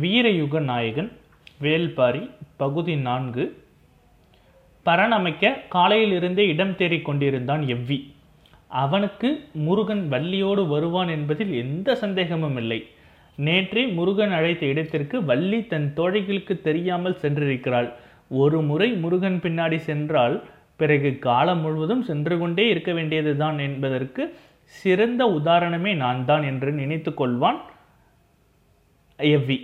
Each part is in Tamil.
வீரயுக நாயகன் வேல்பாரி பகுதி நான்கு. பரணமைக்க காலையிலிருந்தே இடம் தேடிக் கொண்டிருந்தான் எவ்வி. அவனுக்கு முருகன் வள்ளியோடு வருவான் என்பதில் எந்த சந்தேகமும் இல்லை. நேற்றே முருகன் அழைத்த இடத்திற்கு வள்ளி தன் தோழிகளுக்கு தெரியாமல் சென்றிருக்கிறாள். ஒரு முறை முருகன் பின்னாடி சென்றால் பிறகு காலம் முழுவதும் சென்று கொண்டே இருக்க வேண்டியதுதான் என்பதற்கு சிறந்த உதாரணமே நான் தான் என்று நினைத்து கொள்வான் எவ்வி.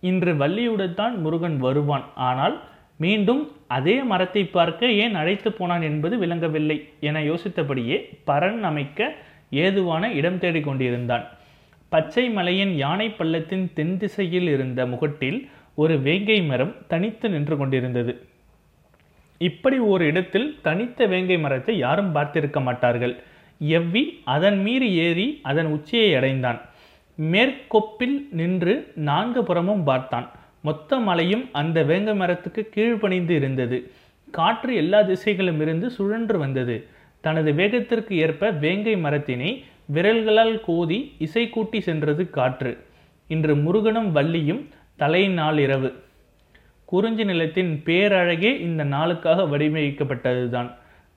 இன்று வள்ளியுடன் தான் முருகன் வருவான். ஆனால் மீண்டும் அதே மரத்தை பார்க்க ஏன் அழைத்து போனான் என்பது விளங்கவில்லை என யோசித்தபடியே பரன் அமைக்க ஏதுவான இடம் தேடிக் கொண்டிருந்தான். பச்சை மலையின் யானை பள்ளத்தின் தென் திசையில் இருந்த முகட்டில் ஒரு வேங்கை மரம் தனித்து நின்று கொண்டிருந்தது. இப்படி ஒரு இடத்தில் தனித்த வேங்கை மரத்தை யாரும் பார்த்திருக்க மாட்டார்கள். எவ்வி அதன் மீறி ஏறி அதன் உச்சியை அடைந்தான். மேற்கொப்பில் நின்று நான்கு புறமும் பார்த்தான். மொத்த மலையும் அந்த வேங்கை மரத்துக்கு கீழ்ப்பணிந்து இருந்தது. காற்று எல்லா திசைகளும் இருந்து சுழன்று வந்தது. தனது வேகத்திற்கு ஏற்ப வேங்கை மரத்தினை விரல்களால் கோதி இசை கூட்டி சென்றது காற்று. இன்று முருகனும் வள்ளியும் தலை நாள் இரவு. குறிஞ்சி நிலத்தின் பேரழகே இந்த நாளுக்காக வடிவமைக்கப்பட்டதுதான்.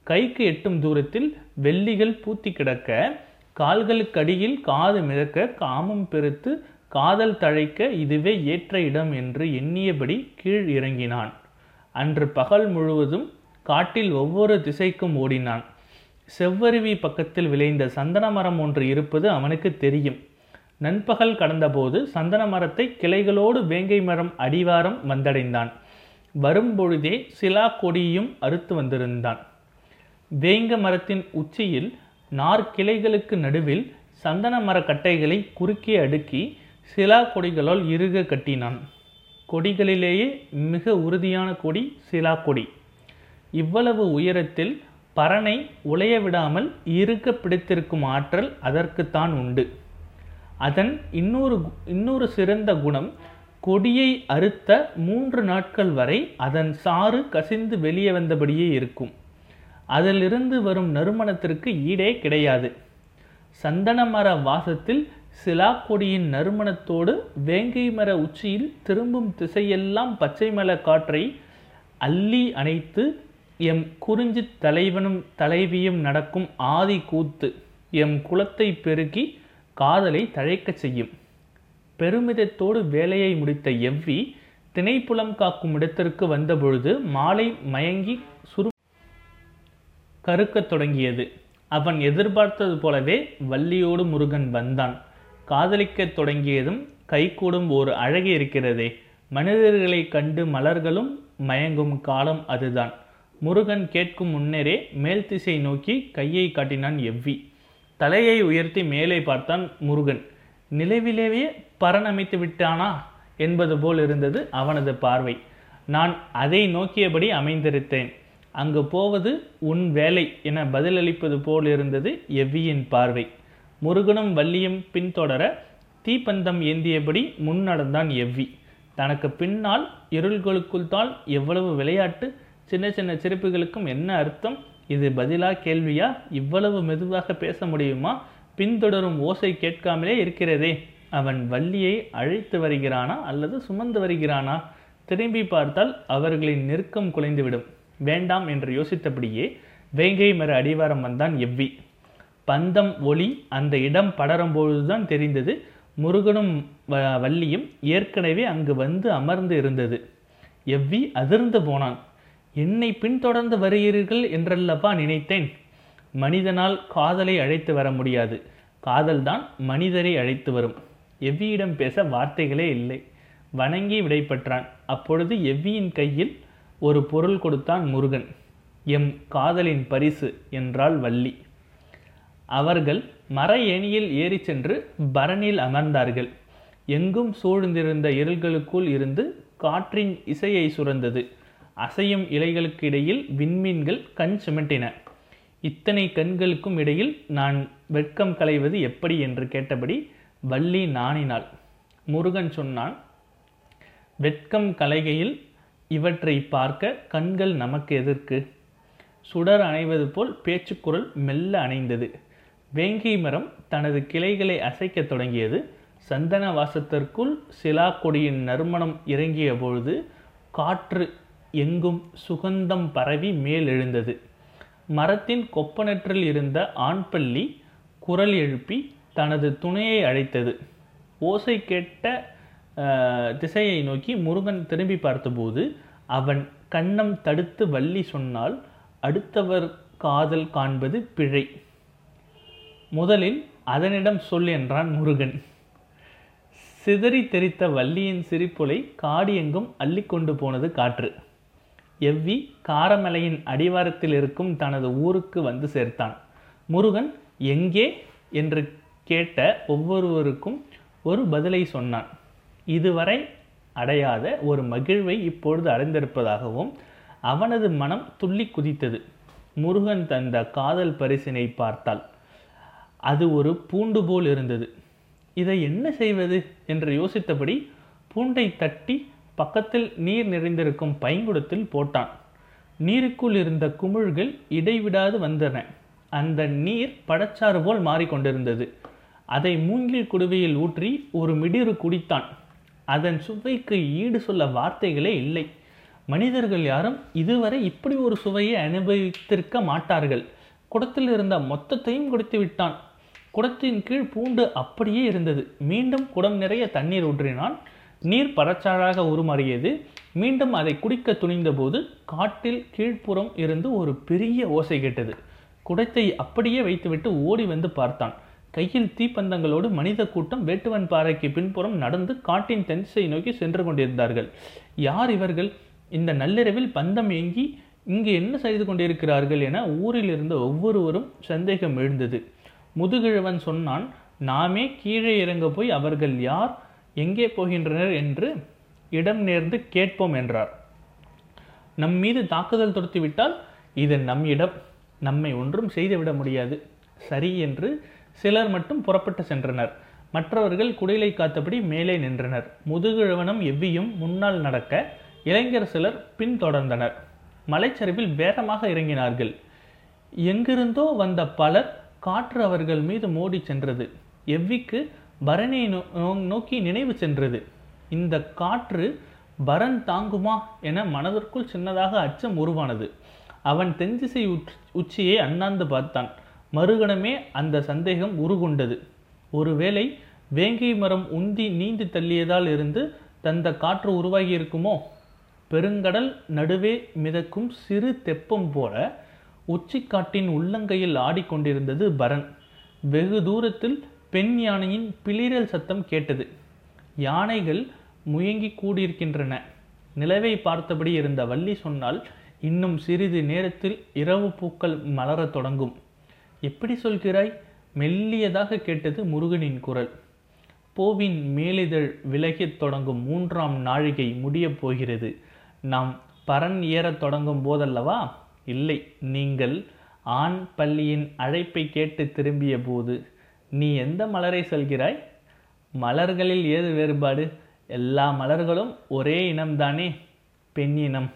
கைக்கு எட்டும் தூரத்தில் வெள்ளிகள் பூத்தி கிடக்க கால்களுக்கடியில் காது மிதக்க காமம் பெருத்து காதல் தழைக்க இதுவே ஏற்ற இடம் என்று எண்ணியபடி கீழ் இறங்கினான். அன்று பகல் முழுவதும் காட்டில் ஒவ்வொரு திசைக்கும் ஓடினான். செவ்வருவி பக்கத்தில் விளைந்த சந்தன மரம் ஒன்று இருப்பது அவனுக்கு தெரியும். நண்பகல் கடந்தபோது சந்தன மரத்தை கிளைகளோடு வேங்கை மரம் அடிவாரம் வந்தடைந்தான். வரும்பொழுதே சிலா கொடியும் அறுத்து வந்திருந்தான். வேங்க மரத்தின் உச்சியில் நார்க்கிளைகளுக்கு நடுவில் சந்தன மரக்கட்டைகளை குறுக்கே அடுக்கி சிலா கொடிகளால் இறுக கட்டினான். கொடிகளிலேயே மிக உறுதியான கொடி சிலா கொடி. இவ்வளவு உயரத்தில் பறனை உலைய விடாமல் இறுக்க பிடித்திருக்கும் ஆற்றல் அதற்குத்தான் உண்டு. அதன் இன்னொரு இன்னொரு சிறந்த குணம் கொடியை அறுத்த மூன்று நாட்கள் வரை அதன் சாறு கசிந்து வெளியே வந்தபடியே இருக்கும். அதிலிருந்து வரும் நறுமணத்திற்கு ஈடே கிடையாது. சந்தன மர வாசத்தில் சிலா கொடியின் நறுமணத்தோடு வேங்கை மர உச்சியில் திரும்பும் திசையெல்லாம் பச்சை மல காற்றை அள்ளி அணைத்து எம் குறிஞ்சி தலைவனும் தலைவியும் நடக்கும் ஆதி கூத்து எம் குலத்தை பெருக்கி காதலை தழைக்கச் செய்யும். பெருமிதத்தோடு வேலையை முடித்த எவ்வி திணைப்புலம் காக்கும் இடத்திற்கு வந்தபொழுது மாலை மயங்கி சுரு கருக்கத் தொடங்கியது. அவன் எதிர்பார்த்தது போலவே வள்ளியோடு முருகன் வந்தான். காதலிக்கத் தொடங்கியதும் கைகூடும் ஒரு அழகு இருக்கிறதே. மனிதர்களை கண்டு மலர்களும் மயங்கும் காலம் அதுதான். முருகன் கேட்கும் முன்னரே மேல் திசை நோக்கி கையை காட்டினான் எவ்வி. தலையை உயர்த்தி மேலே பார்த்தான் முருகன். நிலவிலேயே பரணமைத்து விட்டானா? என்பது போல் இருந்தது அவனது பார்வை. நான் அதை நோக்கியபடி அமைந்திருத்தேன். அங்கு போவது உன் வேலை என பதிலளிப்பது போல் இருந்தது எவ்வியின் பார்வை. முருகனும் வள்ளியும் பின்தொடர தீப்பந்தம் ஏந்தியபடி முன் நடந்தான் எவ்வி. தனக்கு பின்னால் இருள்களுக்குள் தான் எவ்வளவு விளையாட்டு சின்ன சின்ன சிரிப்புகளுக்கும் என்ன அர்த்தம்? இது பதிலா கேள்வியா? இவ்வளவு மெதுவாக பேச முடியுமா? பின்தொடரும் ஓசை கேட்காமலே இருக்கிறதே. அவன் வள்ளியை அழைத்து வருகிறானா அல்லது சுமந்து வருகிறானா? திரும்பி பார்த்தால் அவர்களின் நெருக்கம் குலைந்துவிடும். வேண்டாம் என்று யோசித்தபடியே வேங்கை மர அடிவாரம் வந்தான் எவ்வி. பந்தம் ஒளி அந்த இடம் படரும் பொழுதுதான் தெரிந்தது. முருகனும் வள்ளியும் ஏற்கனவே அங்கு வந்து அமர்ந்து இருந்தது. எவ்வி அதிர்ந்து போனான். என்னை பின்தொடர்ந்து வருகிறீர்கள் என்றல்லப்பா நினைத்தேன். மனிதனால் காதலை அழைத்து வர முடியாது. காதல்தான் மனிதரை அழைத்து வரும். எவ்வியிடம் பேச வார்த்தைகளே இல்லை. வணங்கி விடைபெற்றான். அப்பொழுது எவ்வியின் கையில் ஒரு பொருள் கொடுத்தான் முருகன். எம் காதலின் பரிசு என்றாள் வள்ளி. அவர்கள் மர ஏணியில் ஏறி சென்று பரணியில் அமர்ந்தார்கள். எங்கும் சூழ்ந்திருந்த இருள்களுக்குள் இருந்து காற்றின் இசையை சுரந்தது. அசையும் இலைகளுக்கு இடையில் விண்மீன்கள் கண் சுமட்டின. இத்தனை கண்களுக்கும் இடையில் நான் வெட்கம் களைவது எப்படி என்று கேட்டபடி வள்ளி நாணினாள். முருகன் சொன்னான் வெட்கம் கலைகையில் இவற்றை பார்க்க கண்கள் நமக்கு எதற்கு? சுடர் அணைவது போல் பேச்சுக்குரல் மெல்ல அணைந்தது. வேங்கை மரம் தனது கிளைகளை அசைக்கத் தொடங்கியது. சந்தன வாசத்திற்குள் சிலா கொடியின் நறுமணம் இறங்கிய பொழுது காற்று எங்கும் சுகந்தம் பரவி மேலெழுந்தது மரத்தின் கொப்பனற்றில் இருந்த ஆண் பள்ளி குரல் எழுப்பி தனது துணையை அழைத்தது. ஓசை கேட்ட திசையை நோக்கி முருகன் திரும்பி பார்த்தபோது அவன் கண்ணம் தடுத்து வள்ளி சொன்னால் அடுத்தவர் காதல் காண்பது பிழை. முதலில் அதனிடம் சொல் என்றான் முருகன். சிதறி தெரித்த வள்ளியின் சிரிப்புலை காடு எங்கும் அள்ளிக்கொண்டு போனது காற்று. எவ்வி காரமலையின் அடிவாரத்தில் இருக்கும் தனது ஊருக்கு வந்து சேர்த்தான். முருகன் எங்கே? என்று கேட்ட ஒவ்வொருவருக்கும் ஒரு பதிலை சொன்னான். இதுவரை அடையாத ஒரு மகிழ்வை இப்பொழுது அடைந்திருப்பதாகவும் அவனது மனம் துள்ளி குதித்தது. முருகன் தந்த காதல் பரிசினை பார்த்தாள் அது ஒரு பூண்டு போல் இருந்தது. இதை என்ன செய்வது என்று யோசித்தபடி பூண்டை தட்டி பக்கத்தில் நீர் நிறைந்திருக்கும் பைங்குடத்தில் போட்டான். நீருக்குள் இருந்த குமிழ்கள் இடைவிடாது வந்தன. அந்த நீர் படச்சாறு போல் மாறிக்கொண்டிருந்தது. அதை மூங்கில் குடுவையில் ஊற்றி ஒரு மிடிறு குடித்தான். அதன் சுவைக்கு ஈடு சொல்ல வார்த்தைகளே இல்லை. மனிதர்கள் யாரும் இதுவரை இப்படி ஒரு சுவையை அனுபவித்திருக்க மாட்டார்கள். குடத்தில் இருந்த மொத்தத்தையும் குடித்து விட்டான். குடத்தின் கீழ் பூண்டு அப்படியே இருந்தது. மீண்டும் குடம் நிறைய தண்ணீர் ஊற்றினான். நீர் பறச்சாளாக உருமாறியது. மீண்டும் அதை குடிக்க துணிந்தபோது காட்டில் கீழ்ப்புறம் இருந்து ஒரு பெரிய ஓசை கேட்டது. குடத்தை அப்படியே வைத்துவிட்டு ஓடி வந்து பார்த்தான். கையில் தீப்பந்தங்களோடு மனித கூட்டம் வேட்டுவன் பாறைக்கு பின்புறம் நடந்து காட்டின் தென்சை நோக்கி சென்று கொண்டிருந்தார்கள். யார் இவர்கள்? இந்த நள்ளிரவில் பந்தம் ஏங்கி இங்கு என்ன செய்து கொண்டிருக்கிறார்கள் என ஊரில் இருந்த ஒவ்வொருவரும் சந்தேகம் எழுந்தது. முதுகிழவன் சொன்னான் நாமே கீழே இறங்க போய் அவர்கள் யார்? எங்கே போகின்றனர் என்று இடம் நேர்ந்து கேட்போம் என்றார். நம் மீது தாக்குதல் தொடுத்துவிட்டால் இது நம் இடம். நம்மை ஒன்றும் செய்துவிட முடியாது. சரி என்று சிலர் மட்டும் புறப்பட்டு சென்றனர். மற்றவர்கள் குடிலை காத்தபடி மேலே நின்றனர். முதுகிழவனும் எவ்வியும் முன்னால் நடக்க இளைஞர் சிலர் பின்தொடர்ந்தனர் மலைச்சரிவில் வேகமாக இறங்கினார்கள். எங்கிருந்தோ வந்த பலர் காற்று அவர்கள் மீது மோடி சென்றது. எவ்விக்கு பரணியை நோ- நோ- நோக்கி நினைவு சென்றது. இந்த காற்று பரன் தாங்குமா என மனதிற்குள் சின்னதாக அச்சம் உருவானது. அவன் தென்திசை உச்சியை அண்ணாந்து பார்த்தான். மறுகணமே அந்த சந்தேகம் உருகொண்டது. ஒருவேளை வேங்கை மரம் உந்தி நீந்தி தள்ளியதால் இருந்து தந்த காற்று உருவாகி இருக்குமோ பெருங்கடல் நடுவே மிதக்கும் சிறு தெப்பம் போல உச்சிக்காட்டின் உள்ளங்கையில் ஆடிக்கொண்டிருந்தது பரன். வெகு தூரத்தில் பெண் யானையின் பிளிரல் சத்தம் கேட்டது. யானைகள் முயங்கி கூடியிருக்கின்றன. நிலவை பார்த்தபடி இருந்த வள்ளி சொன்னால் இன்னும் சிறிது நேரத்தில் இரவு பூக்கள் மலரத் தொடங்கும். எப்படி சொல்கிறாய்? மெல்லியதாக கேட்டது முருகனின் குரல். பூவின் மேலிதழ் விலகித் தொடங்கும் மூன்றாம் நாழிகை முடியப் போகிறது. நாம் பரன் ஏறத் தொடங்கும் போதல்லவா? இல்லை நீங்கள் ஆண் பள்ளியின் அழைப்பை கேட்டு திரும்பிய போது. நீ எந்த மலரை சொல்கிறாய்? மலர்களில் ஏது வேறுபாடு? எல்லா மலர்களும் ஒரே இனம்தானே? பெண் இனம்.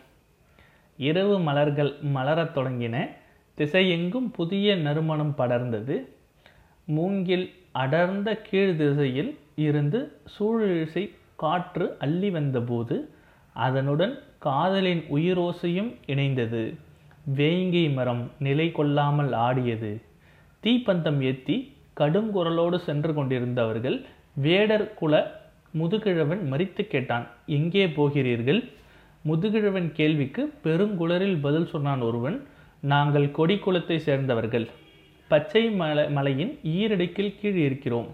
இரவு மலர்கள் மலரத் தொடங்கின. திசையெங்கும் புதிய நறுமணம் படர்ந்தது. மூங்கில் அடர்ந்த கீழ் திசையில் இருந்து சூழிசை காற்று அள்ளி வந்தபோது அதனுடன் காதலின் உயிரோசையும் இணைந்தது. வேங்கை மரம் நிலை கொள்ளாமல் ஆடியது. தீப்பந்தம் ஏத்தி கடுங்குரலோடு சென்று கொண்டிருந்தவர்கள் வேடர் குல முதுகிழவன் மறித்து கேட்டான் எங்கே போகிறீர்கள்? முதுகிழவன் கேள்விக்கு பெருங்குளரில் பதில் சொன்னான் ஒருவன் நாங்கள் கொடி குலத்தை சேர்ந்தவர்கள். பச்சை மலை மலையின் ஈரடுக்கில் கீழ் இருக்கிறோம்.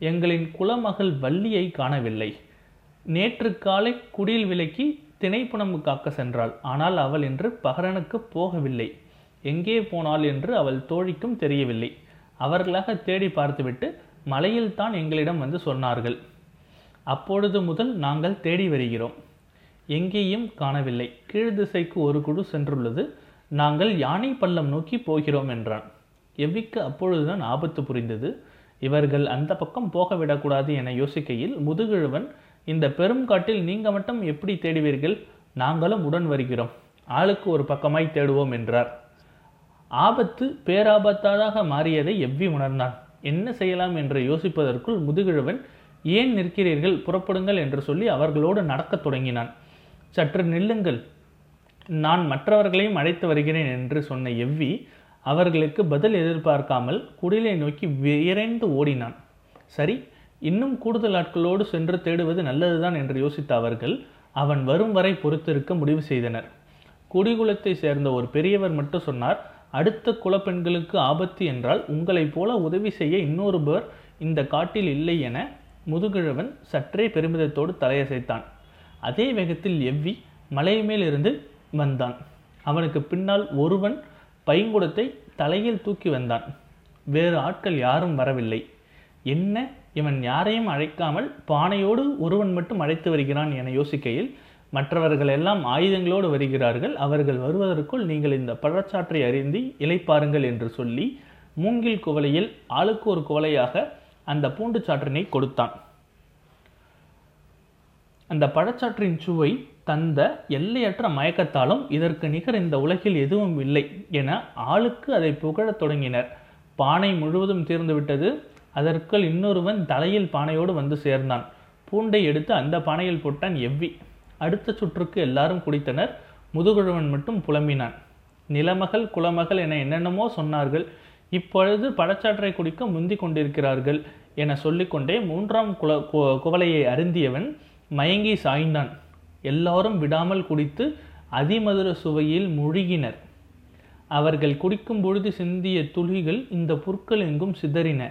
எங்களின் குலமகள் வள்ளியை காணவில்லை. நேற்று காலை குடில் விலக்கி திணைப்புணம் காக்க சென்றாள். ஆனால் அவள் இன்று பகரனுக்கு போகவில்லை. எங்கே போனாள் என்று அவள் தோழிக்கும் தெரியவில்லை. அவர்களாக தேடி பார்த்துவிட்டு மலையில் தான் எங்களிடம் வந்து சொன்னார்கள். அப்பொழுது முதல் நாங்கள் தேடி வருகிறோம். எங்கேயும் காணவில்லை. கீழ் திசைக்கு ஒரு குழு சென்றுள்ளது. நாங்கள் யானை பள்ளம் நோக்கி போகிறோம் என்றான். எவ்விக்கு அப்பொழுதுதான் ஆபத்து புரிந்தது? இவர்கள் அந்த பக்கம் போகவிடக்கூடாது என யோசிக்கையில் முதுகிழவன் இந்த பெருங்காட்டில் நீங்க மட்டும் எப்படி தேடுவீர்கள்? நாங்களும் உடன் வருகிறோம். ஆளுக்கு ஒரு பக்கமாய் தேடுவோம் என்றார். ஆபத்து பேராபத்தாக மாறியதை எவ்வி உணர்ந்தான்? என்ன செய்யலாம் என்று யோசிப்பதற்குள் முதுகிழவன் ஏன் நிற்கிறீர்கள்? புறப்படுங்கள் என்று சொல்லி அவர்களோடு நடக்கத் தொடங்கினான். சற்று நில்லுங்கள். நான் மற்றவர்களையும் அழைத்து வருகிறேன் என்று சொன்ன எவ்வி அவர்களுக்கு பதில் எதிர்பார்க்காமல் குடிலை நோக்கி விரைந்து ஓடினான். சரி இன்னும் கூடுதல் ஆட்களோடு சென்று தேடுவது நல்லதுதான் என்று யோசித்த அவர்கள் அவன் வரும் வரை பொறுத்திருக்க முடிவு செய்தனர். குடிகுலத்தை சேர்ந்த ஒரு பெரியவர் மட்டும் சொன்னார் அடுத்த குலப்பெண்களுக்கு ஆபத்து என்றால் உங்களைப் போல உதவி செய்ய இன்னொருவர் இந்த காட்டில் இல்லை என முதுகிழவன் சற்றே பெருமிதத்தோடு தலையசைத்தான். அதே வேகத்தில் எவ்வி மலை மேலிருந்து வந்தான். அவனுக்கு பின்னால் ஒருவன் பைங்குடத்தை தலையில் தூக்கி வந்தான். வேறு ஆட்கள் யாரும் வரவில்லை. என்ன? இவன் யாரையும் அழைக்காமல் பானையோடு ஒருவன் மட்டும் அழைத்து வருகிறான் என யோசிக்கையில் மற்றவர்கள் எல்லாம் ஆயுதங்களோடு வருகிறார்கள். அவர்கள் வருவதற்குள் நீங்கள் இந்த பழச்சாற்றை அறிந்து இளைப்பாருங்கள் என்று சொல்லி மூங்கில் குவளையில் ஆளுக்கு ஒரு குவளையாக அந்த பூண்டு சாற்றினை கொடுத்தான். அந்த பழச்சாற்றின் சுவை தந்த எல்லையற்ற மயக்கத்தாலும் இதற்கு நிகர் இந்த உலகில் எதுவும் இல்லை என ஆளுக்கு அதை புகழத் தொடங்கினர். பானை முழுவதும் தீர்ந்துவிட்டது அதற்குள் இன்னொருவன் தலையில் பானையோடு வந்து சேர்ந்தான். பூண்டை எடுத்து அந்த பானையில் போட்டான் எவ்வி. அடுத்த சுற்றுக்கு எல்லாரும் குடித்தனர். முதுகுழவன் மட்டும் புலம்பினான். நிலமகள் குலமகள் என என்னென்னமோ சொன்னார்கள். இப்பொழுது பழச்சாற்றை குடிக்க முந்தி கொண்டிருக்கிறார்கள் என சொல்லிக்கொண்டே மூன்றாம் குல குவலையை அருந்தியவன் மயங்கி சாய்ந்தான். எல்லாரும் விடாமல் குடித்து அதிமதுர சுவையில் முழுகினர். அவர்கள் குடிக்கும் பொழுது சிந்திய துளிகள் இந்த புற்கள் எங்கும் சிதறின.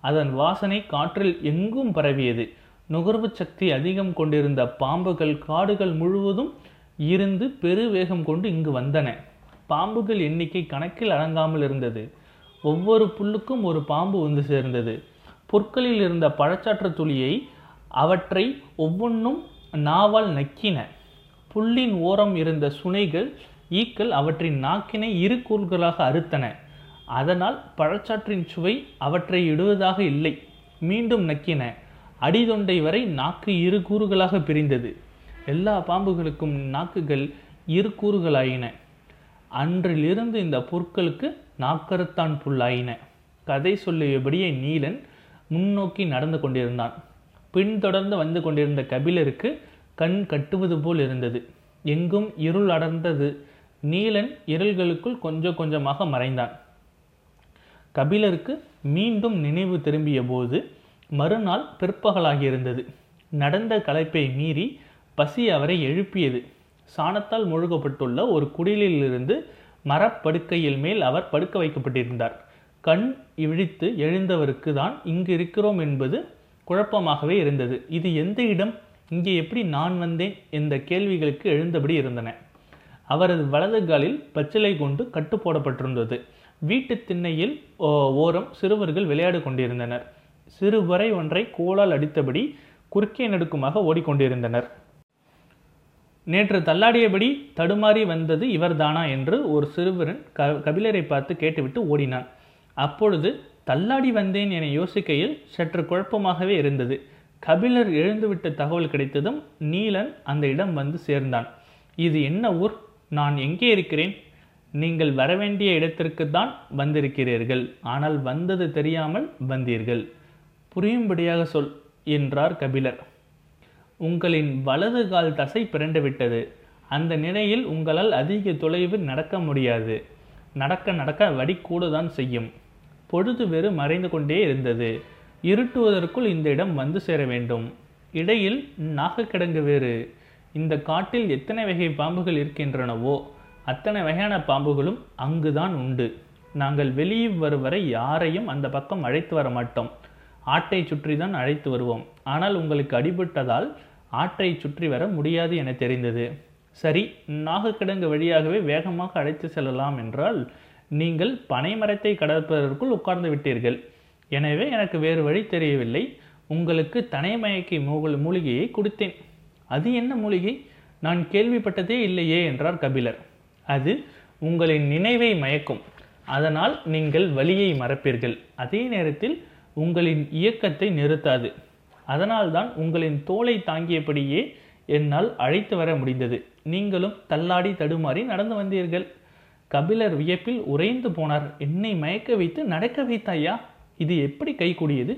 அதன் வாசனை காற்றில் எங்கும் பரவியது. நுகர்வு சக்தி அதிகம் கொண்டிருந்த பாம்புகள் காடுகள் முழுவதும் இருந்து பெருவேகம் கொண்டு இங்கு வந்தன. பாம்புகள் எண்ணிக்கை கணக்கில் அடங்காமல் இருந்தது. ஒவ்வொரு புல்லுக்கும் ஒரு பாம்பு வந்து சேர்ந்தது. புற்களில் இருந்த பழச்சாற்று துளியை அவற்றை ஒவ்வொன்றும் நாவால் நக்கின. புல்லின் ஓரம் இருந்த சுனைகள் ஈக்கள் அவற்றின் நாக்கினை இரு கூறுகளாக அறுத்தன. அதனால் பழச்சாற்றின் சுவை அவற்றை இடுவதாக இல்லை. மீண்டும் நக்கின. அடிதொண்டை வரை நாக்கு இரு கூறுகளாக பிரிந்தது. எல்லா பாம்புகளுக்கும் நாக்குகள் இரு கூறுகளாயின. அன்றிலிருந்து இந்த புற்களுக்கு நாக்கறுத்தான் புல்லாயின. கதை சொல்லியபடியே நீலன் முன்னோக்கி நடந்து கொண்டிருந்தான். பின்தொடர்ந்து வந்து கொண்டிருந்த கபிலருக்கு கண் கட்டுவது போல் இருந்தது. எங்கும் இருள் அடர்ந்தது. நீலன் இருள்களுக்குள் கொஞ்சம் கொஞ்சமாக மறைந்தான். கபிலருக்கு மீண்டும் நினைவு திரும்பிய போது மறுநாள் பிற்பகலாகியிருந்தது நடந்த களைப்பை மீறி பசி அவரை எழுப்பியது. சாணத்தால் முழுகப்பட்டுள்ள ஒரு குடிலிலிருந்து மரப்படுக்கையில் மேல் அவர் படுக்க வைக்கப்பட்டிருந்தார். கண் இழித்து எழுந்தவருக்கு தான் இங்கு இருக்கிறோம் என்பது குழப்பமாகவே இருந்தது. இது எந்த இடம்? இங்கே எப்படி நான் வந்தேன்? என்ற கேள்விகளுக்கு எழுந்தபடி இருந்தன. அவரது வலது காலில் பச்சிலை கொண்டு கட்டு போடப்பட்டிருந்தது. வீட்டு திண்ணையில் ஓ- ஓரம் சிறுவர்கள் விளையாடு கொண்டிருந்தனர். சிறுவரை ஒன்றை கோலால் அடித்தபடி குறுக்கே நடுக்குமாக ஓடிக்கொண்டிருந்தனர் நேற்று தள்ளாடியபடி தடுமாறி வந்தது இவர்தானா? என்று ஒரு சிறுவரன் க கபிலரை பார்த்து கேட்டுவிட்டு ஓடினான். அப்பொழுது தள்ளாடி வந்தேன் என யோசிக்கையில் சற்று குழப்பமாகவே இருந்தது. கபிலர் எழுந்துவிட்ட தகவல் கிடைத்ததும் நீலன் அந்த இடம் வந்து சேர்ந்தான். இது என்ன ஊர்? நான் எங்கே இருக்கிறேன்? நீங்கள் வரவேண்டிய இடத்திற்கு தான் வந்திருக்கிறீர்கள். ஆனால் வந்தது தெரியாமல் வந்தீர்கள். புரியும்படியாக சொல் என்றார் கபிலர். உங்களின் வலது கால் தசை பிறண்டுவிட்டது அந்த நிலையில் உங்களால் அதிக தொலைவு நடக்க முடியாது. நடக்க நடக்க வடி கூடதான் செய்யும். பொழுது வெறு மறைந்து கொண்டே இருந்தது. இருட்டுவதற்குள் இந்த இடம் வந்து சேர வேண்டும். இடையில் நாகக்கிடங்கு வேறு. இந்த காட்டில் எத்தனை வகை பாம்புகள் இருக்கின்றனவோ அத்தனை வகையான பாம்புகளும் அங்குதான் உண்டு. நாங்கள் வெளியே வரும் வரை யாரையும் அந்த பக்கம் அழைத்து வர மாட்டோம். ஆட்டை சுற்றி தான் அழைத்து வருவோம். ஆனால் உங்களுக்கு அடிபட்டதால் ஆட்டை சுற்றி வர முடியாது என தெரிந்தது. சரி நாகக்கிடங்கு வழியாகவே வேகமாக அழைத்து செல்லலாம் என்றால் நீங்கள் பனைமரத்தை கடற்பதற்குள் உட்கார்ந்து விட்டீர்கள். எனவே எனக்கு வேறு வழி தெரியவில்லை. உங்களுக்கு தனைமயக்கை மூகல் மூலிகையை கொடுத்தேன். அது என்ன மூலிகை? நான் கேள்விப்பட்டதே இல்லையே என்றார் கபிலர். அது உங்களின் நினைவை மயக்கும். அதனால் நீங்கள் வழியை மறப்பீர்கள். அதே நேரத்தில் உங்களின் இயக்கத்தை நிறுத்தாது. அதனால்தான் உங்களின் தோலை தாங்கியபடியே என்னால் அழைத்து வர முடிந்தது. நீங்களும் தள்ளாடி தடுமாறி நடந்து வந்தீர்கள். கபிலர் வியப்பில் உறைந்து போனார். என்னை மயக்க வைத்து நடக்க வைத்தாயா? இது எப்படி கைகூடியது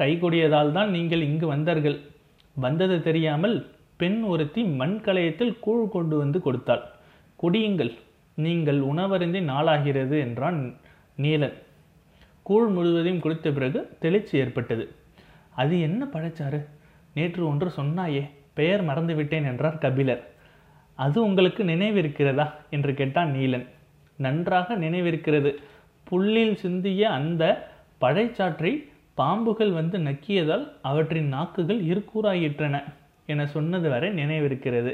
கைகூடியதால் தான் நீங்கள் இங்கு வந்தார்கள். வந்தது தெரியாமல் பெண் ஒருத்தி மண் கலையத்தில் கூழ் கொண்டு வந்து கொடுத்தாள். குடியுங்கள். நீங்கள் உணவருந்தி நாளாகிறது என்றான் நீலன். கூழ் முழுவதையும் குடித்த பிறகு தெளிச்சு ஏற்பட்டது. அது என்ன பழச்சாறு? நேற்று ஒன்று சொன்னாயே பெயர் மறந்துவிட்டேன் என்றார் கபிலர். அது உங்களுக்கு நினைவிருக்கிறதா? என்று கேட்டான் நீலன். நன்றாக நினைவிருக்கிறது. புல்லில் சிந்திய அந்த பழைச்சாற்றை பாம்புகள் வந்து நக்கியதால் அவற்றின் நாக்குகள் இருக்கூறாயிற்றன என சொன்னது வரை நினைவிருக்கிறது.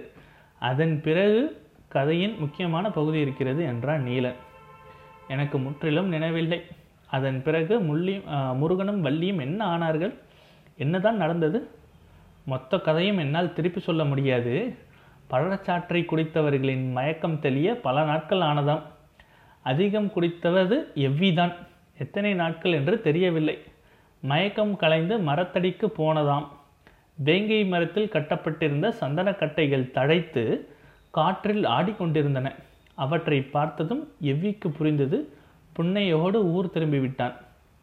அதன் பிறகு கதையின் முக்கியமான பகுதி இருக்கிறது என்றான் நீலன். எனக்கு முற்றிலும் நினைவில்லை. அதன் பிறகு முள்ளி முருகனும் வள்ளியும் என்ன ஆனார்கள்? என்னதான் நடந்தது? மொத்த கதையும் என்னால் திருப்பி சொல்ல முடியாது. பழச்சாற்றை குடித்தவர்களின் மயக்கம் தெளிய பல நாட்கள் ஆனதாம். அதிகம் குடித்தவது எவ்விதான்? எத்தனை நாட்கள் என்று தெரியவில்லை. மயக்கம் கலைந்து மரத்தடிக்கு போனதாம். வேங்கை மரத்தில் கட்டப்பட்டிருந்த சந்தனக்கட்டைகள் தழைத்து காற்றில் ஆடிக்கொண்டிருந்தன. அவற்றை பார்த்ததும் எவ்விக்கு புரிந்தது? புன்னையோடு ஊர் திரும்பிவிட்டான்.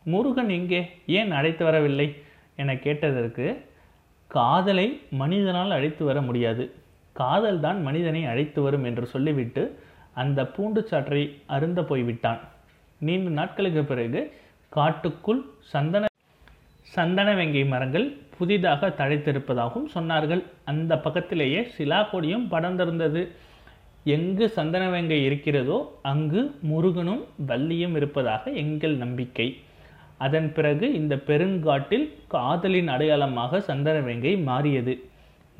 முருகன் எங்கே? ஏன் அழைத்து வரவில்லை? என கேட்டதற்கு காதலை மனிதனால் அழைத்து வர முடியாது. காதல் தான் மனிதனை அழைத்து வரும் என்று சொல்லிவிட்டு அந்த பூண்டு சாற்றை அருந்த போய்விட்டான். நீண்ட நாட்களுக்கு பிறகு காட்டுக்குள் சந்தன சந்தன வெங்கை மரங்கள் புதிதாக தழைத்திருப்பதாகவும் சொன்னார்கள். அந்த பக்கத்திலேயே சிலா கொடியும் படர்ந்திருந்தது. எங்கு சந்தனவேங்கை இருக்கிறதோ அங்கு முருகனும் வள்ளியும் இருப்பதாக எங்கள் நம்பிக்கை. அதன் பிறகு இந்த பெருங்காட்டில் காதலின் அடையாளமாக சந்தனவேங்கை மாறியது.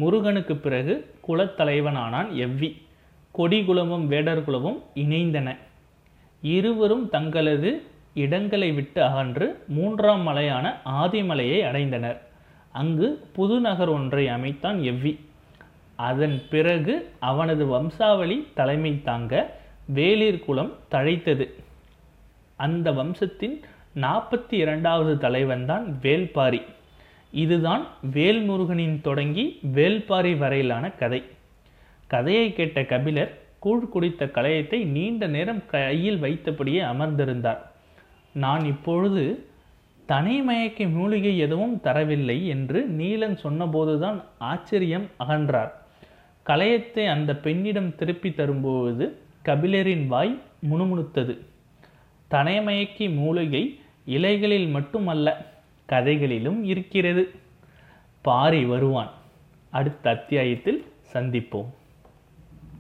முருகனுக்கு பிறகு குலத்தலைவனானான் எவ்வி. கொடிகுலமும் வேடர்குலமும் இணைந்தன. இருவரும் தங்களது இடங்களை விட்டு அகன்று மூன்றாம் மலையான ஆதிமலையை அடைந்தனர். அங்கு புதுநகர் ஒன்றை அமைத்தான் எவ்வி. அதன் பிறகு அவனது வம்சாவளி தலைமை தாங்க வேளிர் குலம் தழைத்தது. அந்த வம்சத்தின் நாற்பத்தி இரண்டாவது தலைவன்தான் வேல்பாரி. இதுதான் வேல்முருகனின் தொடங்கி வேல்பாரி வரையிலான கதை. கதையை கேட்ட கபிலர் கூழ் குடித்த கலையத்தை நீண்ட நேரம் கையில் வைத்தபடியே அமர்ந்திருந்தார். நான் இப்பொழுது தனிமயக்க மூலிகை எதுவும் தரவில்லை என்று நீலன் சொன்னபோதுதான் ஆச்சரியம் அகன்றார். கலையத்தை அந்த பெண்ணிடம் திருப்பி தரும்போது கபிலரின் வாய் முணுமுணுத்தது. தனைமயக்கி மூலிகை இலைகளில் மட்டுமல்ல கதைகளிலும் இருக்கிறது. பாரி வருவான். அடுத்த அத்தியாயத்தில் சந்திப்போம்.